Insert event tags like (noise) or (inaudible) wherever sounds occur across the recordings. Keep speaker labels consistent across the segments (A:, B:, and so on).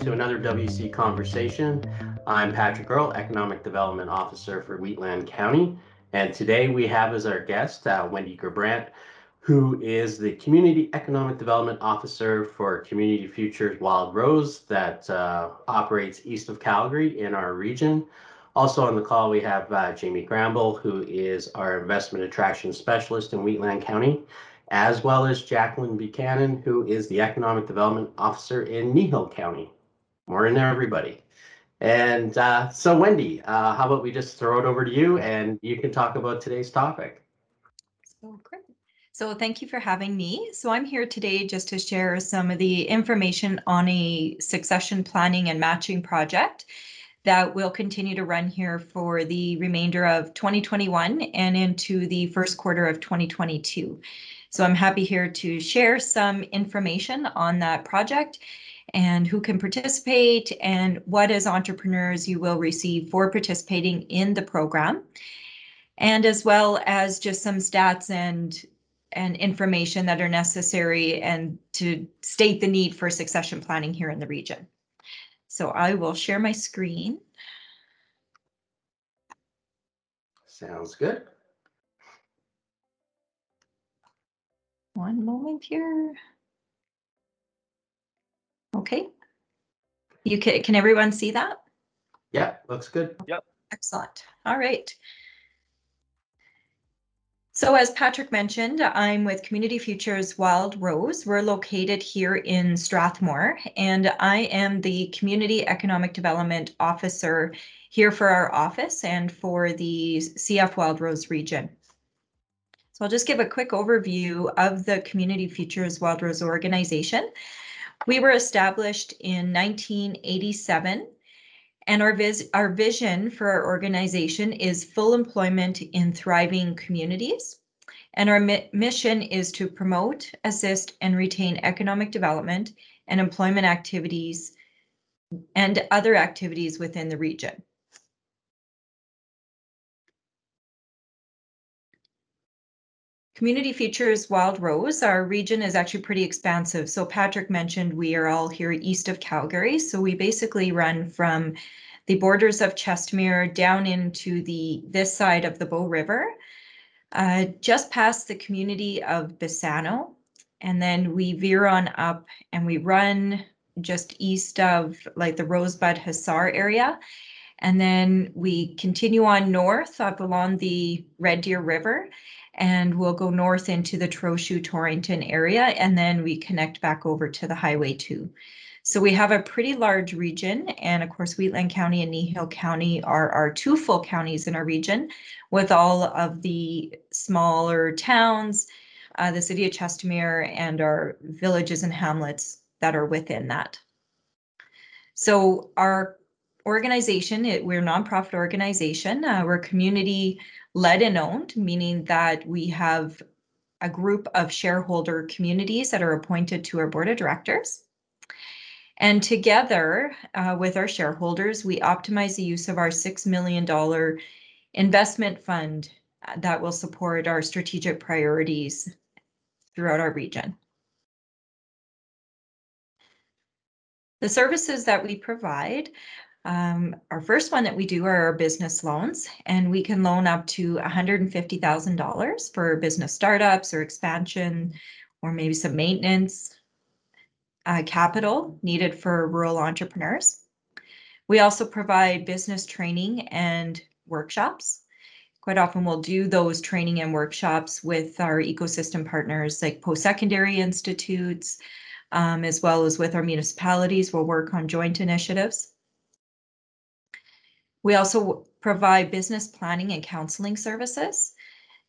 A: to another WC Conversation. I'm Patrick Earl, Economic Development Officer for Wheatland County. And today we have as our guest uh, Wendy Gerbrandt, who is the Community Economic Development Officer for Community Futures Wild Rose that uh, operates east of Calgary in our region. Also on the call, we have uh, Jamie Gramble, who is our Investment Attraction Specialist in Wheatland County as well as Jacqueline Buchanan, who is the Economic Development Officer in Kneehill County. Morning, everybody. And uh, so, Wendy, uh, how about we just throw it over to you and you can talk about today's topic.
B: So great. So thank you for having me. So I'm here today just to share some of the information on a succession planning and matching project that will continue to run here for the remainder of 2021 and into the first quarter of 2022. So I'm happy here to share some information on that project and who can participate and what as entrepreneurs you will receive for participating in the program. And as well as just some stats and and information that are necessary and to state the need for succession planning here in the region. So I will share my screen.
A: Sounds good.
B: One moment here. Okay. You can, can everyone see that?
A: Yeah, looks good.
C: Yep.
B: Excellent. All right. So as Patrick mentioned, I'm with Community Futures Wild Rose. We're located here in Strathmore, and I am the Community Economic Development Officer here for our office and for the CF Wild Rose region. So I'll just give a quick overview of the Community Futures Wild Rose organization. We were established in 1987 and our, vis our vision for our organization is full employment in thriving communities. And our mi mission is to promote, assist, and retain economic development and employment activities and other activities within the region. Community Futures Wild Rose, our region is actually pretty expansive. So Patrick mentioned we are all here east of Calgary. So we basically run from the borders of Chestermere down into the this side of the Bow River, uh, just past the community of Bassano. And then we veer on up and we run just east of like the Rosebud Hussar area. And then we continue on north up along the Red Deer River and we'll go north into the Trochu Torrington area and then we connect back over to the Highway 2. So we have a pretty large region and of course Wheatland County and Kneehill County are our two full counties in our region with all of the smaller towns, uh, the city of Chestermere and our villages and hamlets that are within that. So our organization, it, we're a nonprofit organization. Uh, we're community led and owned, meaning that we have a group of shareholder communities that are appointed to our board of directors. And together uh, with our shareholders, we optimize the use of our $6 million investment fund uh, that will support our strategic priorities throughout our region. The services that we provide um, our first one that we do are our business loans, and we can loan up to $150,000 for business startups or expansion, or maybe some maintenance uh, capital needed for rural entrepreneurs. We also provide business training and workshops. Quite often we'll do those training and workshops with our ecosystem partners like post-secondary institutes, um, as well as with our municipalities. We'll work on joint initiatives. We also provide business planning and counseling services.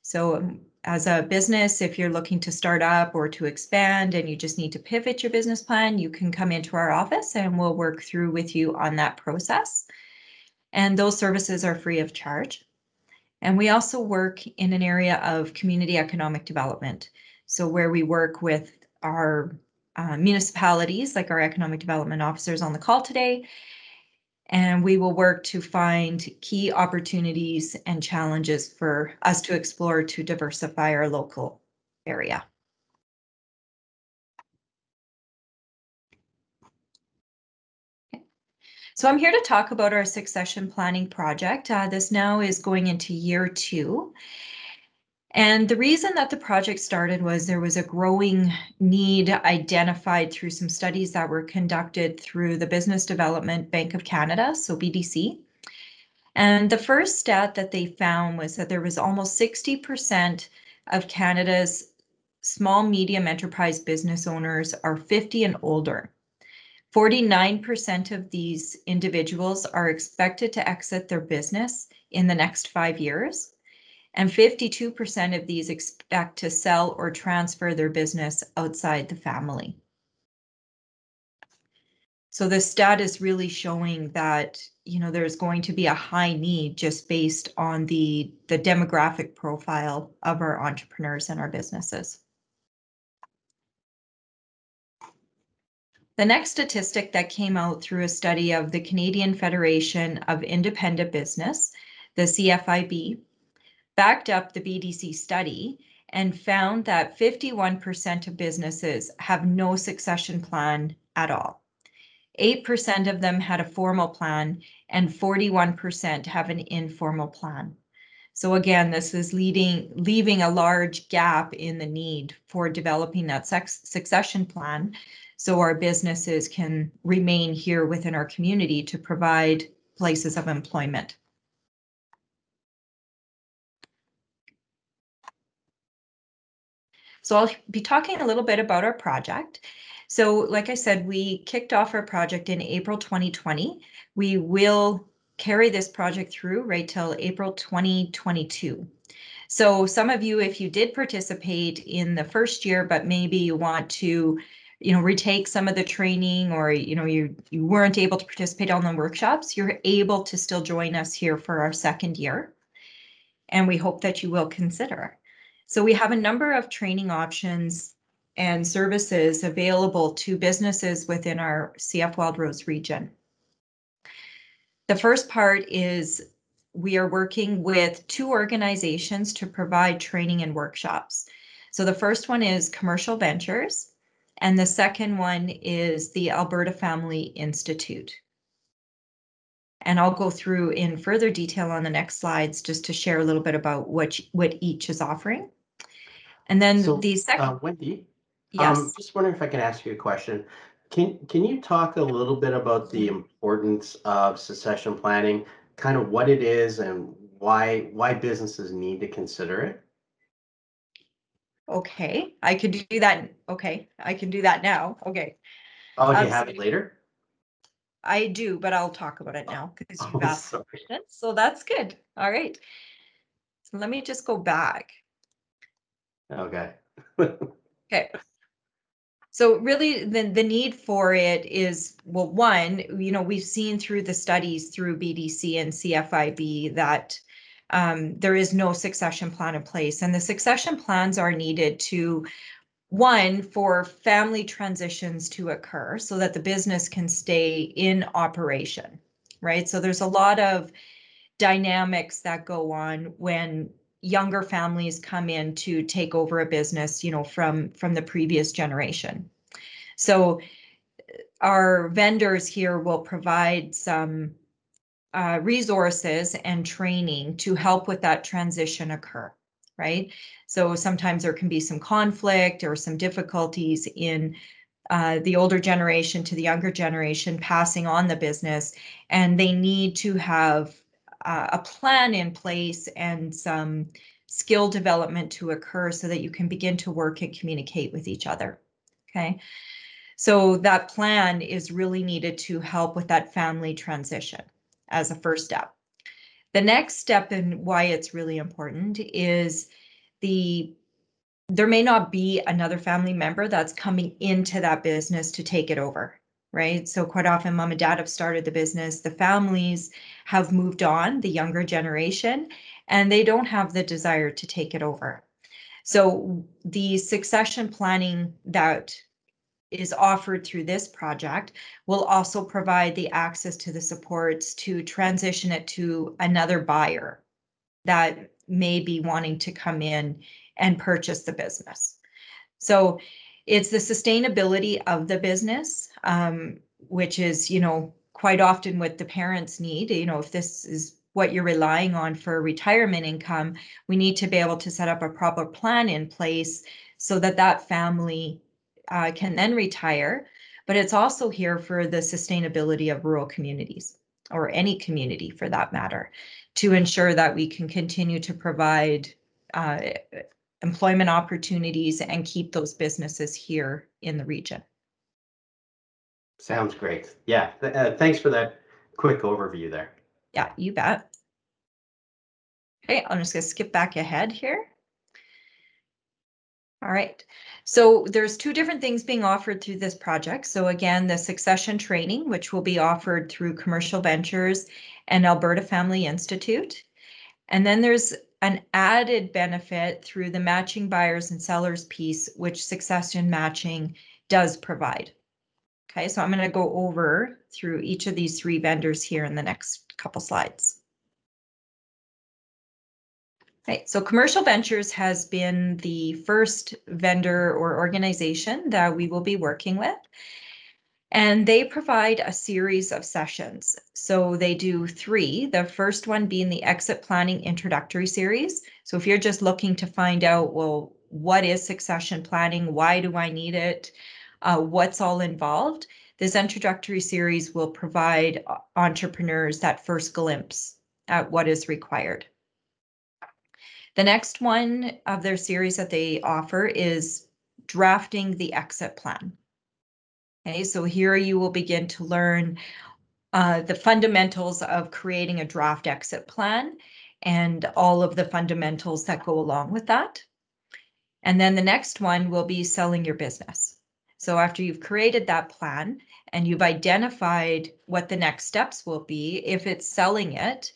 B: So um, as a business, if you're looking to start up or to expand and you just need to pivot your business plan, you can come into our office and we'll work through with you on that process. And those services are free of charge. And we also work in an area of community economic development. So where we work with our uh, municipalities, like our economic development officers on the call today, and we will work to find key opportunities and challenges for us to explore to diversify our local area. So I'm here to talk about our succession planning project. Uh, this now is going into year two. And the reason that the project started was there was a growing need identified through some studies that were conducted through the Business Development Bank of Canada, so BDC. And the first stat that they found was that there was almost 60% of Canada's small medium enterprise business owners are 50 and older. 49% of these individuals are expected to exit their business in the next five years. And 52% of these expect to sell or transfer their business outside the family. So the stat is really showing that, you know, there's going to be a high need just based on the, the demographic profile of our entrepreneurs and our businesses. The next statistic that came out through a study of the Canadian Federation of Independent Business, the CFIB, backed up the BDC study and found that 51% of businesses have no succession plan at all. 8% of them had a formal plan and 41% have an informal plan. So again, this is leading, leaving a large gap in the need for developing that succession plan so our businesses can remain here within our community to provide places of employment. So I'll be talking a little bit about our project. So like I said, we kicked off our project in April 2020. We will carry this project through right till April 2022. So some of you, if you did participate in the first year, but maybe you want to you know, retake some of the training or, you know, you, you weren't able to participate on the workshops, you're able to still join us here for our second year. And we hope that you will consider. So we have a number of training options and services available to businesses within our CF Wildrose region. The first part is we are working with two organizations to provide training and workshops. So the first one is Commercial Ventures, and the second one is the Alberta Family Institute. And I'll go through in further detail on the next slides just to share a little bit about what, what each is offering. And then
A: So,
B: the second,
A: Uh, Wendy,
B: yes,
A: um, just wondering if I can ask you a question. Can, can you talk a little bit about the importance of succession planning, kind of what it is and why, why businesses need to consider it?
B: okay, I could do that. Okay, I can do that now. Okay,
A: Oh, do you
B: Um,
A: have it later?
B: I do, but I'll talk about it now because
A: Oh,
B: you've asked
A: sorry.
B: questions, so that's good. All right. So let me just go back.
A: Okay.
B: Okay. So really, the, the need for it is, well, one, you know, we've seen through the studies through BDC and CFIB that um, there is no succession plan in place. And the succession plans are needed to, one, for family transitions to occur so that the business can stay in operation, right? So there's a lot of dynamics that go on when younger families come in to take over a business, you know, from from the previous generation. So our vendors here will provide some uh, resources and training to help with that transition occur, right? So sometimes there can be some conflict or some difficulties in uh, the older generation to the younger generation passing on the business, and they need to have uh, a plan in place and some skill development to occur so that you can begin to work and communicate with each other. Okay. So that plan is really needed to help with that family transition as a first step. The next step and why it's really important is the there may not be another family member that's coming into that business to take it over, right? So quite often mom and dad have started the business, the families have moved on, the younger generation, and they don't have the desire to take it over. So the succession planning that is offered through this project will also provide the access to the supports to transition it to another buyer that may be wanting to come in and purchase the business. So it's the sustainability of the business, um, which is, you know, quite often what the parents need, you know, if this is what you're relying on for retirement income, we need to be able to set up a proper plan in place so that that family uh, can then retire. But it's also here for the sustainability of rural communities or any community for that matter to ensure that we can continue to provide uh, employment opportunities and keep those businesses here in the region.
A: Sounds great. Yeah, th uh, thanks for that quick overview there.
B: Yeah, you bet. Okay, I'm just gonna skip back ahead here. All right, so there's two different things being offered through this project. So again, the succession training, which will be offered through Commercial Ventures and Alberta Family Institute. And then there's an added benefit through the matching buyers and sellers piece, which succession matching does provide. Okay, so I'm going to go over through each of these three vendors here in the next couple slides. Okay, so Commercial Ventures has been the first vendor or organization that we will be working with. And they provide a series of sessions. So they do three, the first one being the exit planning introductory series. So if you're just looking to find out, well, what is succession planning? Why do I need it? Uh, what's all involved? This introductory series will provide uh, entrepreneurs that first glimpse at what is required. The next one of their series that they offer is drafting the exit plan. Okay, so here you will begin to learn uh, the fundamentals of creating a draft exit plan and all of the fundamentals that go along with that. And then the next one will be selling your business. So after you've created that plan and you've identified what the next steps will be, if it's selling it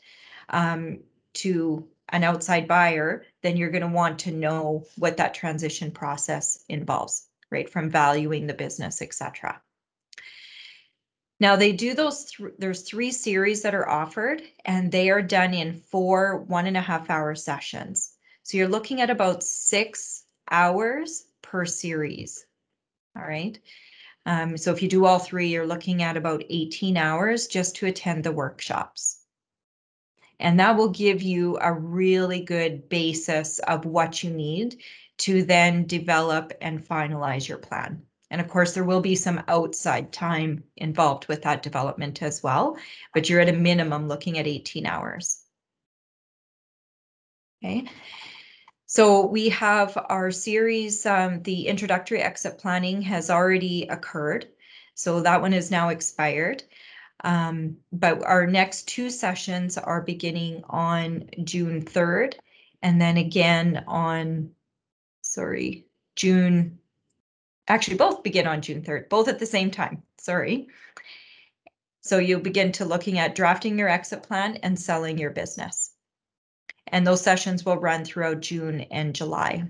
B: um, to an outside buyer, then you're going to want to know what that transition process involves right, from valuing the business, etc. Now they do those, th there's three series that are offered and they are done in four one and a half hour sessions. So you're looking at about six hours per series. All right. Um, so if you do all three, you're looking at about 18 hours just to attend the workshops. And that will give you a really good basis of what you need to then develop and finalize your plan. And of course, there will be some outside time involved with that development as well, but you're at a minimum looking at 18 hours. Okay. So we have our series, um, the introductory exit planning has already occurred. So that one is now expired. Um, but our next two sessions are beginning on June 3rd and then again on sorry, June, actually both begin on June 3rd, both at the same time, sorry. So you'll begin to looking at drafting your exit plan and selling your business. And those sessions will run throughout June and July.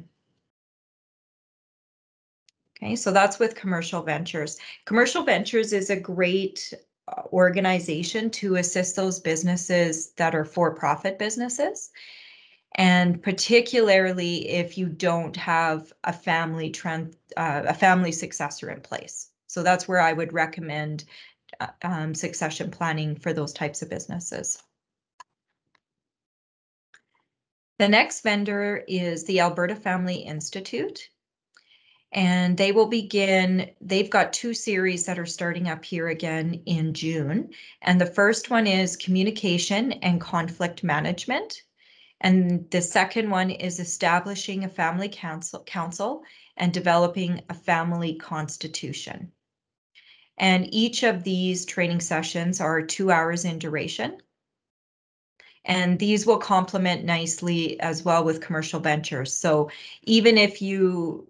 B: Okay, so that's with Commercial Ventures. Commercial Ventures is a great uh, organization to assist those businesses that are for-profit businesses and particularly if you don't have a family trend, uh, a family successor in place. So that's where I would recommend uh, um, succession planning for those types of businesses. The next vendor is the Alberta Family Institute. And they will begin, they've got two series that are starting up here again in June. And the first one is communication and conflict management. And the second one is establishing a family council, council and developing a family constitution. And each of these training sessions are two hours in duration. And these will complement nicely as well with commercial ventures. So even if you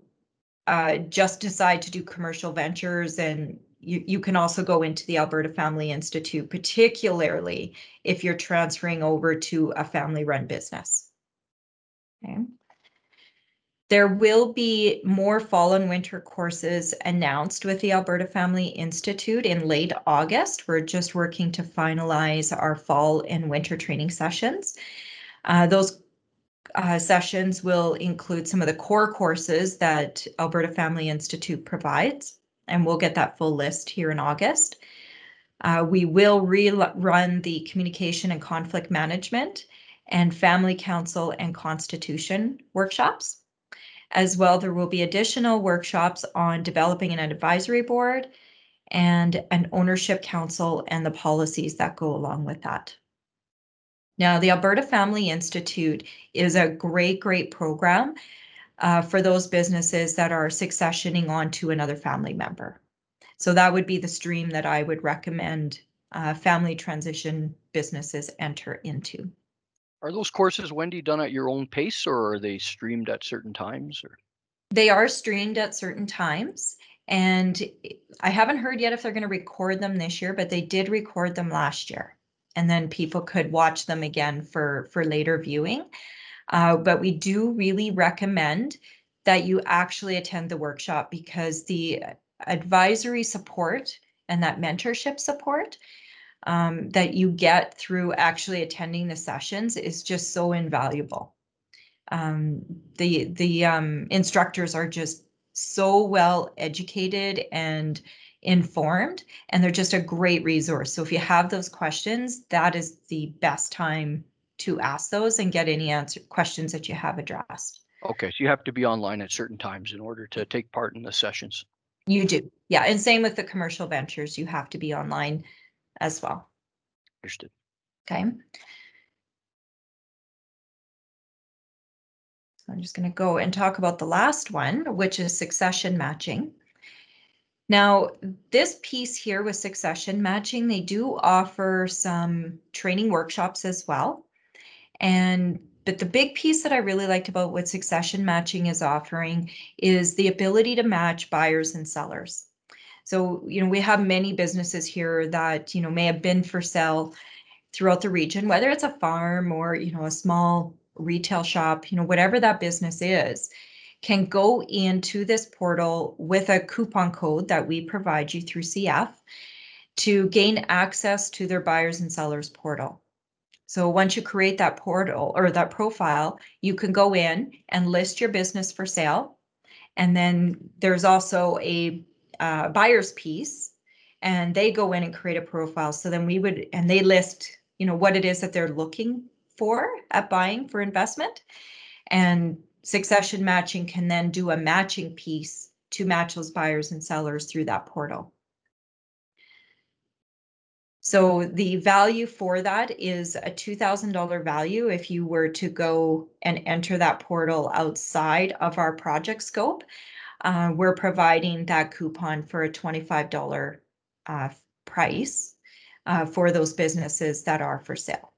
B: uh, just decide to do commercial ventures and you, you can also go into the Alberta Family Institute, particularly if you're transferring over to a family run business. Okay. There will be more fall and winter courses announced with the Alberta Family Institute in late August. We're just working to finalize our fall and winter training sessions. Uh, those uh, sessions will include some of the core courses that Alberta Family Institute provides and we'll get that full list here in August. Uh, we will rerun the communication and conflict management and family council and constitution workshops. As well, there will be additional workshops on developing an advisory board and an ownership council and the policies that go along with that. Now, the Alberta Family Institute is a great, great program uh, for those businesses that are successioning on to another family member. So that would be the stream that I would recommend uh, family transition businesses enter into.
C: Are those courses, Wendy, done at your own pace or are they streamed at certain times? Or?
B: They are streamed at certain times. And I haven't heard yet if they're going to record them this year, but they did record them last year. And then people could watch them again for, for later viewing. Uh, but we do really recommend that you actually attend the workshop because the advisory support and that mentorship support um, that you get through actually attending the sessions is just so invaluable. Um, the the um, instructors are just so well educated and informed, and they're just a great resource. So if you have those questions, that is the best time to ask those and get any answer questions that you have addressed.
C: Okay, so you have to be online at certain times in order to take part in the sessions.
B: You do, yeah, and same with the commercial ventures, you have to be online as well.
C: Understood.
B: Okay. So I'm just going to go and talk about the last one, which is succession matching. Now, this piece here with succession matching, they do offer some training workshops as well. And but the big piece that I really liked about what succession matching is offering is the ability to match buyers and sellers. So, you know, we have many businesses here that, you know, may have been for sale throughout the region, whether it's a farm or, you know, a small retail shop, you know, whatever that business is, can go into this portal with a coupon code that we provide you through CF to gain access to their buyers and sellers portal. So once you create that portal or that profile, you can go in and list your business for sale. And then there's also a uh, buyer's piece and they go in and create a profile. So then we would, and they list, you know, what it is that they're looking for at buying for investment. And succession matching can then do a matching piece to match those buyers and sellers through that portal. So the value for that is a $2,000 value if you were to go and enter that portal outside of our project scope. Uh, we're providing that coupon for a $25 uh, price uh, for those businesses that are for sale.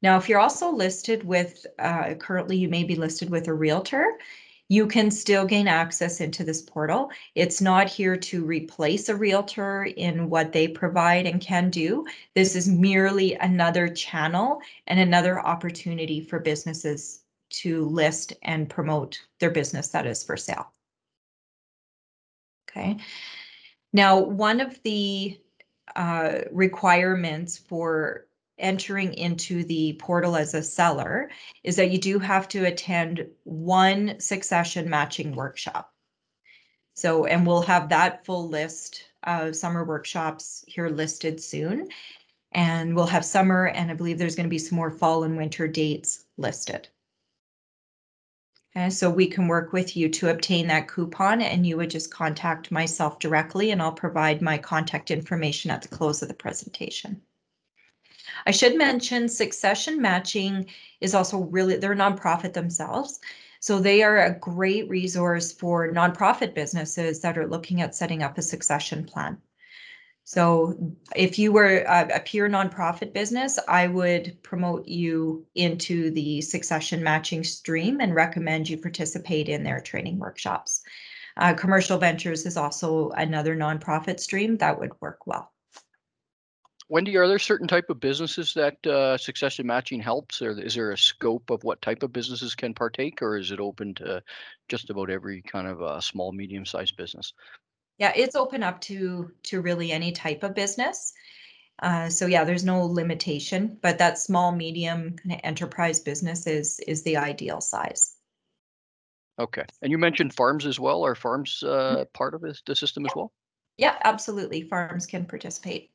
B: Now, if you're also listed with, uh, currently you may be listed with a realtor, you can still gain access into this portal. It's not here to replace a realtor in what they provide and can do. This is merely another channel and another opportunity for businesses to list and promote their business that is for sale. Okay. Now, one of the uh, requirements for entering into the portal as a seller is that you do have to attend one succession matching workshop. So, and we'll have that full list of summer workshops here listed soon. And we'll have summer, and I believe there's going to be some more fall and winter dates listed. Okay, so we can work with you to obtain that coupon and you would just contact myself directly and I'll provide my contact information at the close of the presentation. I should mention succession matching is also really, they're a nonprofit themselves. So they are a great resource for nonprofit businesses that are looking at setting up a succession plan. So if you were a, pure nonprofit business, I would promote you into the succession matching stream and recommend you participate in their training workshops. Uh, commercial Ventures is also another nonprofit stream that would work well.
C: Wendy, are there certain type of businesses that uh, succession matching helps? Or is there a scope of what type of businesses can partake, or is it open to just about every kind of uh, small, medium-sized business?
B: Yeah, it's open up to to really any type of business. Uh, so yeah, there's no limitation, but that small, medium kind of enterprise business is is the ideal size.
C: Okay, and you mentioned farms as well. Are farms uh, mm-hmm. part of the system as well?
B: Yeah, absolutely. Farms can participate.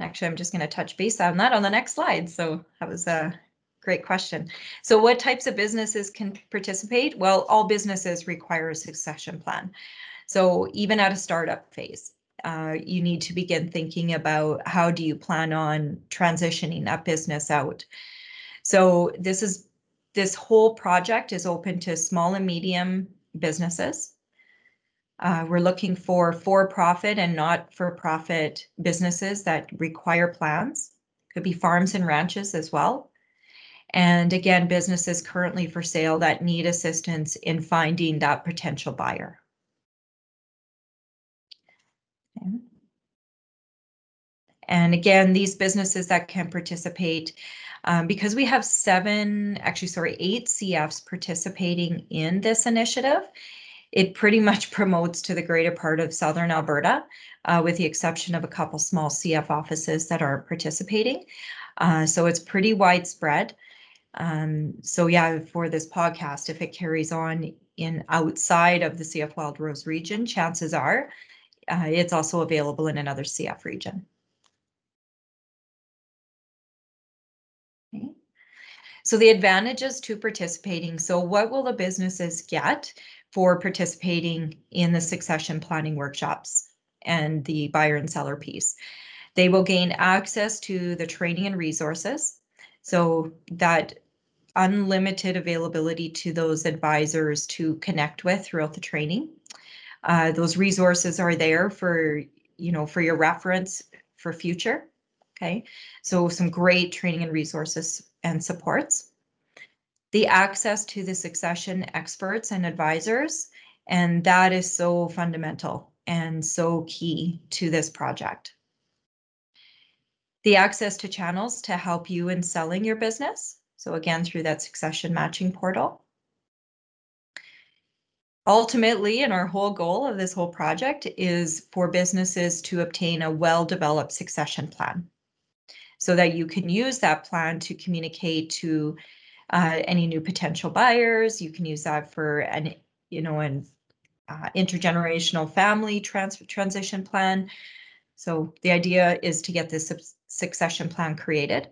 B: Actually, I'm just going to touch base on that on the next slide. So that was a great question. So what types of businesses can participate? Well, all businesses require a succession plan. So even at a startup phase, uh, you need to begin thinking about how do you plan on transitioning that business out. So this is this whole project is open to small and medium businesses. Uh, we're looking for for-profit and not-for-profit businesses that require plans. Could be farms and ranches as well. And again, businesses currently for sale that need assistance in finding that potential buyer. And again, these businesses that can participate, um, because we have seven, actually, sorry, eight CFs participating in this initiative, it pretty much (laughs) promotes to the greater part of Southern Alberta, uh, with the exception of a couple small CF offices that are participating. Uh, so it's pretty widespread. Um, so yeah, for this podcast, if it carries on in outside of the CF Wild Rose region, chances are uh, it's also available in another CF region. Okay. So the advantages to participating. So what will the businesses get for participating in the succession planning workshops and the buyer and seller piece? They will gain access to the training and resources. So that unlimited availability to those advisors to connect with throughout the training. Uh, those resources are there for, you know, for your reference for future. Okay, so some great training and resources and supports. The access to the succession experts and advisors, and that is so fundamental and so key to this project. The access to channels to help you in selling your business. So again, through that succession matching portal. Ultimately, and our whole goal of this whole project is for businesses to obtain a well-developed succession plan so that you can use that plan to communicate to uh, any new potential buyers. You can use that for an, you know, an uh, intergenerational family trans transition plan. So the idea is to get this succession plan created.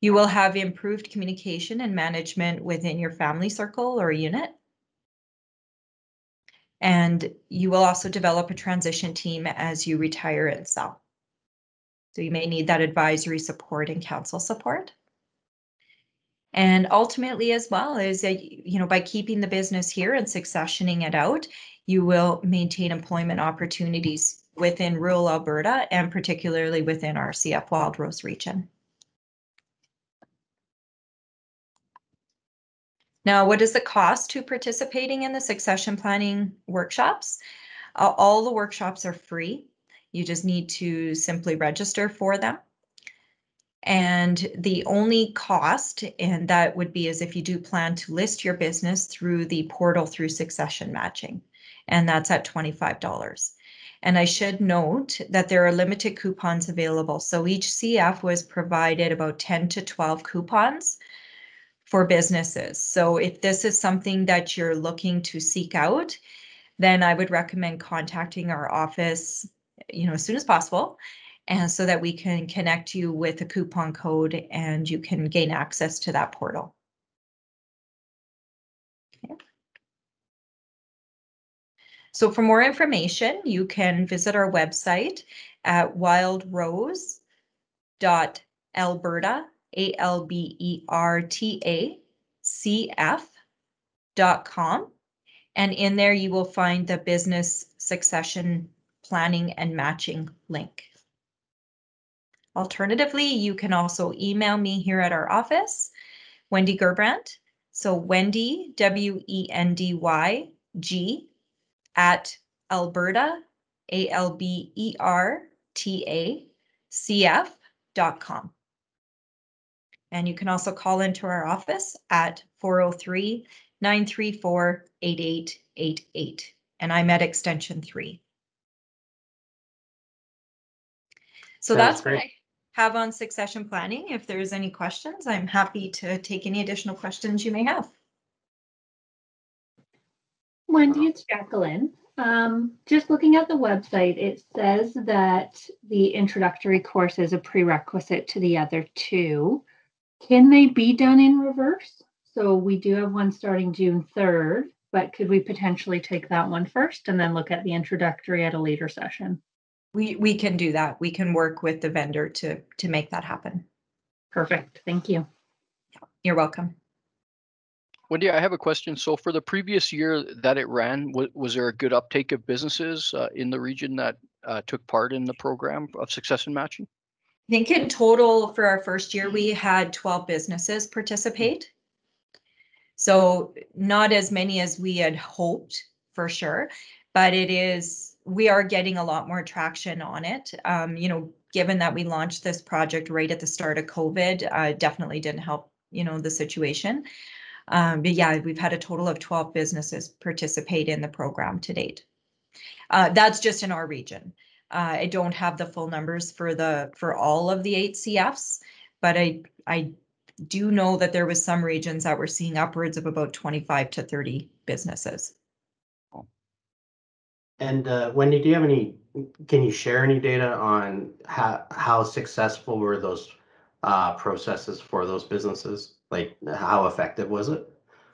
B: You will have improved communication and management within your family circle or unit. And you will also develop a transition team as you retire and sell. So you may need that advisory support and counsel support. And ultimately as well is that, you know, by keeping the business here and successioning it out, you will maintain employment opportunities within rural Alberta and particularly within our CF Wild Rose region. Now, what is the cost to participating in the succession planning workshops? Uh, all the workshops are free. You just need to simply register for them. And the only cost, and that would be as if you do plan to list your business through the portal through succession matching, and that's at $25. And I should note that there are limited coupons available. So each CF was provided about 10 to 12 coupons for businesses. So if this is something that you're looking to seek out, then I would recommend contacting our office, you know, as soon as possible. And so that we can connect you with a coupon code and you can gain access to that portal. Okay. So for more information, you can visit our website at wildrose.alberta a L B R T A C F dot com. And in there you will find the business succession planning and matching link. Alternatively, you can also email me here at our office, Wendy Gerbrandt. So Wendy, W E N D Y G, at Alberta, A L B E R T A C F dot com. And you can also call into our office at 403 934 8888. And I'm at extension three. So
A: Sounds
B: that's
A: great.
B: Have on succession planning. If there's any questions, I'm happy to take any additional questions you may have.
D: Wendy, it's Jacqueline. Um, just looking at the website, it says that the introductory course is a prerequisite to the other two. Can they be done in reverse? So we do have one starting June 3rd, but could we potentially take that one first and then look at the introductory at a later session?
B: We, we can do that. We can work with the vendor to, to make that happen.
D: Perfect. Thank you.
B: You're welcome.
C: Wendy, I have a question. So for the previous year that it ran, was, was there a good uptake of businesses uh, in the region that uh, took part in the program of succession matching?
B: I think in total for our first year, we had 12 businesses participate. So not as many as we had hoped for sure, but it is, we are getting a lot more traction on it. Um, you know, given that we launched this project right at the start of COVID, uh, definitely didn't help, you know, the situation. Um, but yeah, we've had a total of 12 businesses participate in the program to date. Uh, that's just in our region. Uh, I don't have the full numbers for the for all of the eight CFs, but I I do know that there was some regions that were seeing upwards of about 25 to 30 businesses.
A: And uh, Wendy, do you have any, can you share any data on how, how successful were those uh, processes for those businesses? Like how effective was it?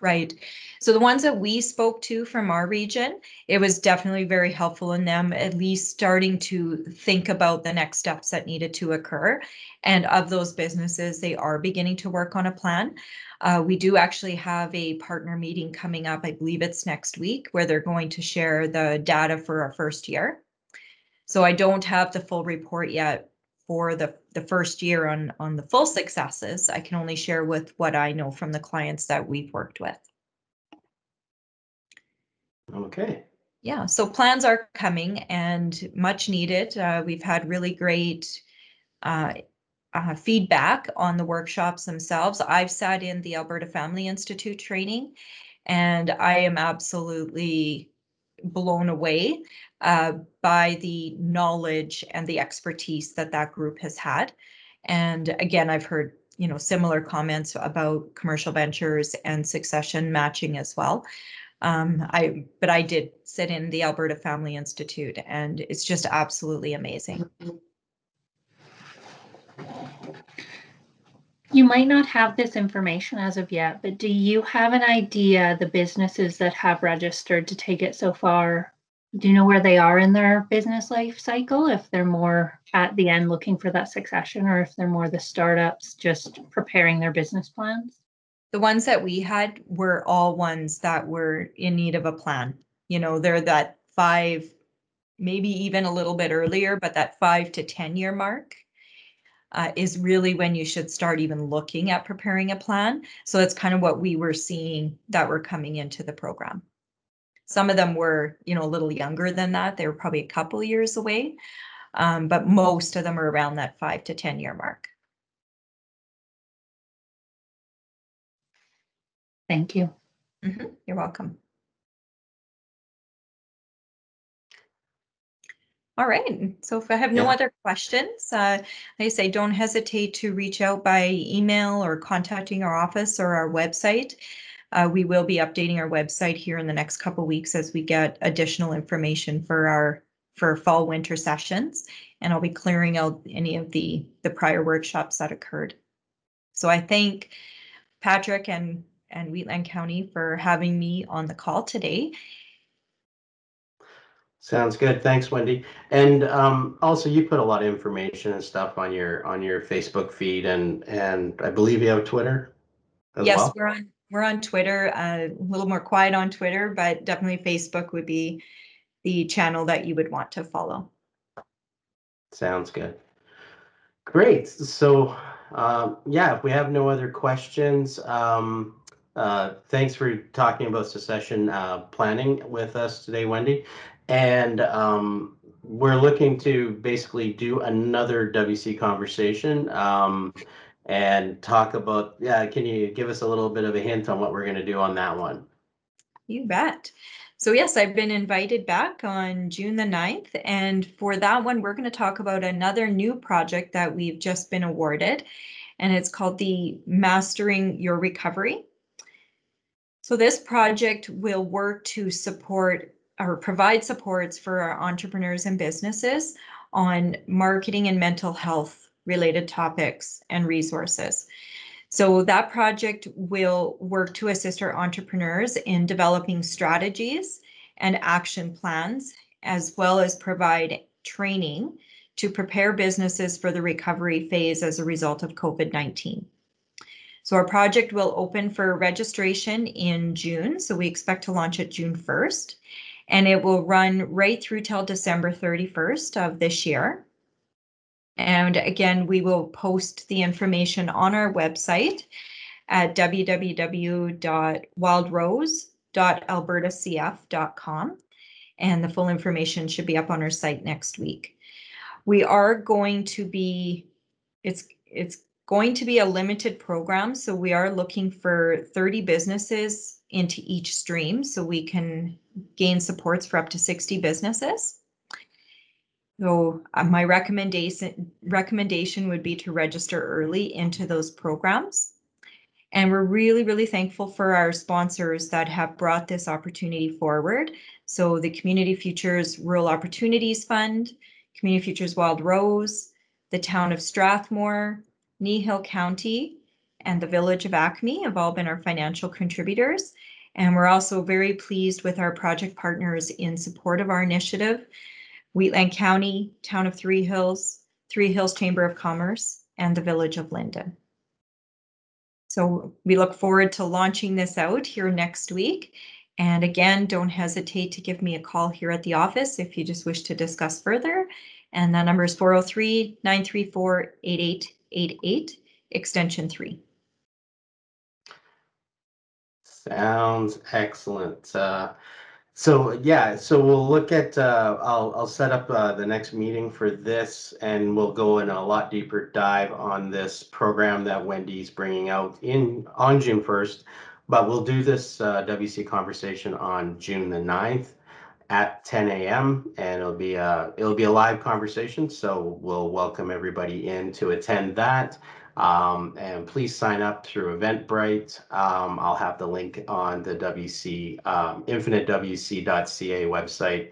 B: Right. So the ones that we spoke to from our region, it was definitely very helpful in them at least starting to think about the next steps that needed to occur. And of those businesses, they are beginning to work on a plan. Uh, we do actually have a partner meeting coming up. I believe it's next week where they're going to share the data for our first year. So I don't have the full report yet for the, the first year on, on the full successes. I can only share with what I know from the clients that we've worked with.
A: Okay.
B: Yeah, so plans are coming and much needed. Uh, we've had really great uh, uh, feedback on the workshops themselves. I've sat in the Alberta Family Institute training and I am absolutely blown away uh, by the knowledge and the expertise that that group has had. And again, I've heard you know similar comments about commercial ventures and succession matching as well. Um, I but I did sit in the Alberta Family Institute, and it's just absolutely amazing.
D: You might not have this information as of yet, but do you have an idea the businesses that have registered to take it so far? Do you know where they are in their business life cycle? If they're more at the end looking for that succession, or if they're more the startups just preparing their business plans?
B: The ones that we had were all ones that were in need of a plan. You know, they're that five, maybe even a little bit earlier, but that five to 10 year mark uh, is really when you should start even looking at preparing a plan. So that's kind of what we were seeing that were coming into the program. Some of them were, you know, a little younger than that. They were probably a couple years away, um, but most of them are around that five to 10 year mark.
D: Thank you.
B: Mm -hmm. You're welcome. All right. So if I have no
A: Yeah.
B: other questions, uh, like I say, don't hesitate to reach out by email or contacting our office or our website. Uh, we will be updating our website here in the next couple weeks as we get additional information for our for fall winter sessions, and I'll be clearing out any of the the prior workshops that occurred. So I thank Patrick and and Wheatland County for having me on the call today.
A: Sounds good. Thanks, Wendy. And um, also, you put a lot of information and stuff on your on your Facebook feed, and and I believe you have Twitter. As
B: yes,
A: well?
B: we're on we're on Twitter. Uh, a little more quiet on Twitter, but definitely Facebook would be the channel that you would want to follow.
A: Sounds good. Great. So, um, yeah, if we have no other questions, um, uh, thanks for talking about succession uh, planning with us today, Wendy. And um, we're looking to basically do another WC conversation um, and talk about, yeah, can you give us a little bit of a hint on what we're going to do on that one?
B: You bet. So yes, I've been invited back on June the 9th. And for that one, we're going to talk about another new project that we've just been awarded. And it's called the Mastering Your Recovery. So this project will work to support or provide supports for our entrepreneurs and businesses on marketing and mental health related topics and resources. So that project will work to assist our entrepreneurs in developing strategies and action plans, as well as provide training to prepare businesses for the recovery phase as a result of COVID-19. So our project will open for registration in June. So we expect to launch it June 1st and it will run right through till December 31st of this year. And again, we will post the information on our website at www.wildrose.albertacf.com. And the full information should be up on our site next week. We are going to be, it's, it's going to be a limited program. So we are looking for 30 businesses into each stream so we can gain supports for up to 60 businesses. So uh, my recommendation recommendation would be to register early into those programs. And we're really, really thankful for our sponsors that have brought this opportunity forward. So the Community Futures Rural Opportunities Fund, Community Futures Wild Rose, the town of Strathmore, Kneehill County, and the village of Acme have all been our financial contributors. And we're also very pleased with our project partners in support of our initiative, Wheatland County, Town of Three Hills, Three Hills Chamber of Commerce, and the Village of Linden. So we look forward to launching this out here next week. And again, don't hesitate to give me a call here at the office if you just wish to discuss further. And the number is 403 934 8888, extension 3.
A: Sounds excellent. Uh, so yeah, so we'll look at, uh, I'll, I'll set up uh, the next meeting for this and we'll go in a lot deeper dive on this program that Wendy's bringing out in on June 1st. But we'll do this uh, WC conversation on June the 9th at 10 a.m. and it'll be a it'll be a live conversation. So we'll welcome everybody in to attend that. Um, and please sign up through Eventbrite. Um, I'll have the link on the WC, um, infinitewc.ca website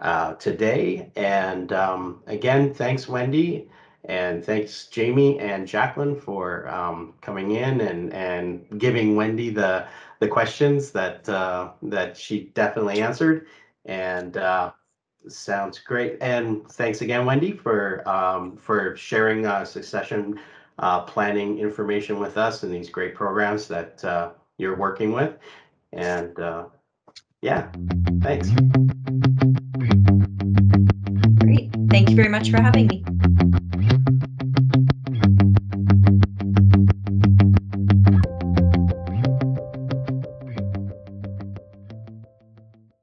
A: uh, today. And um, again, thanks, Wendy. And thanks, Jamie and Jacqueline, for um, coming in and, and giving Wendy the, the questions that, uh, that she definitely answered. And uh, sounds great. And thanks again, Wendy, for, um, for sharing uh, succession uh, planning information with us and these great programs that uh, you're working with. And uh, yeah, thanks.
B: Great. Thank you very much for having me.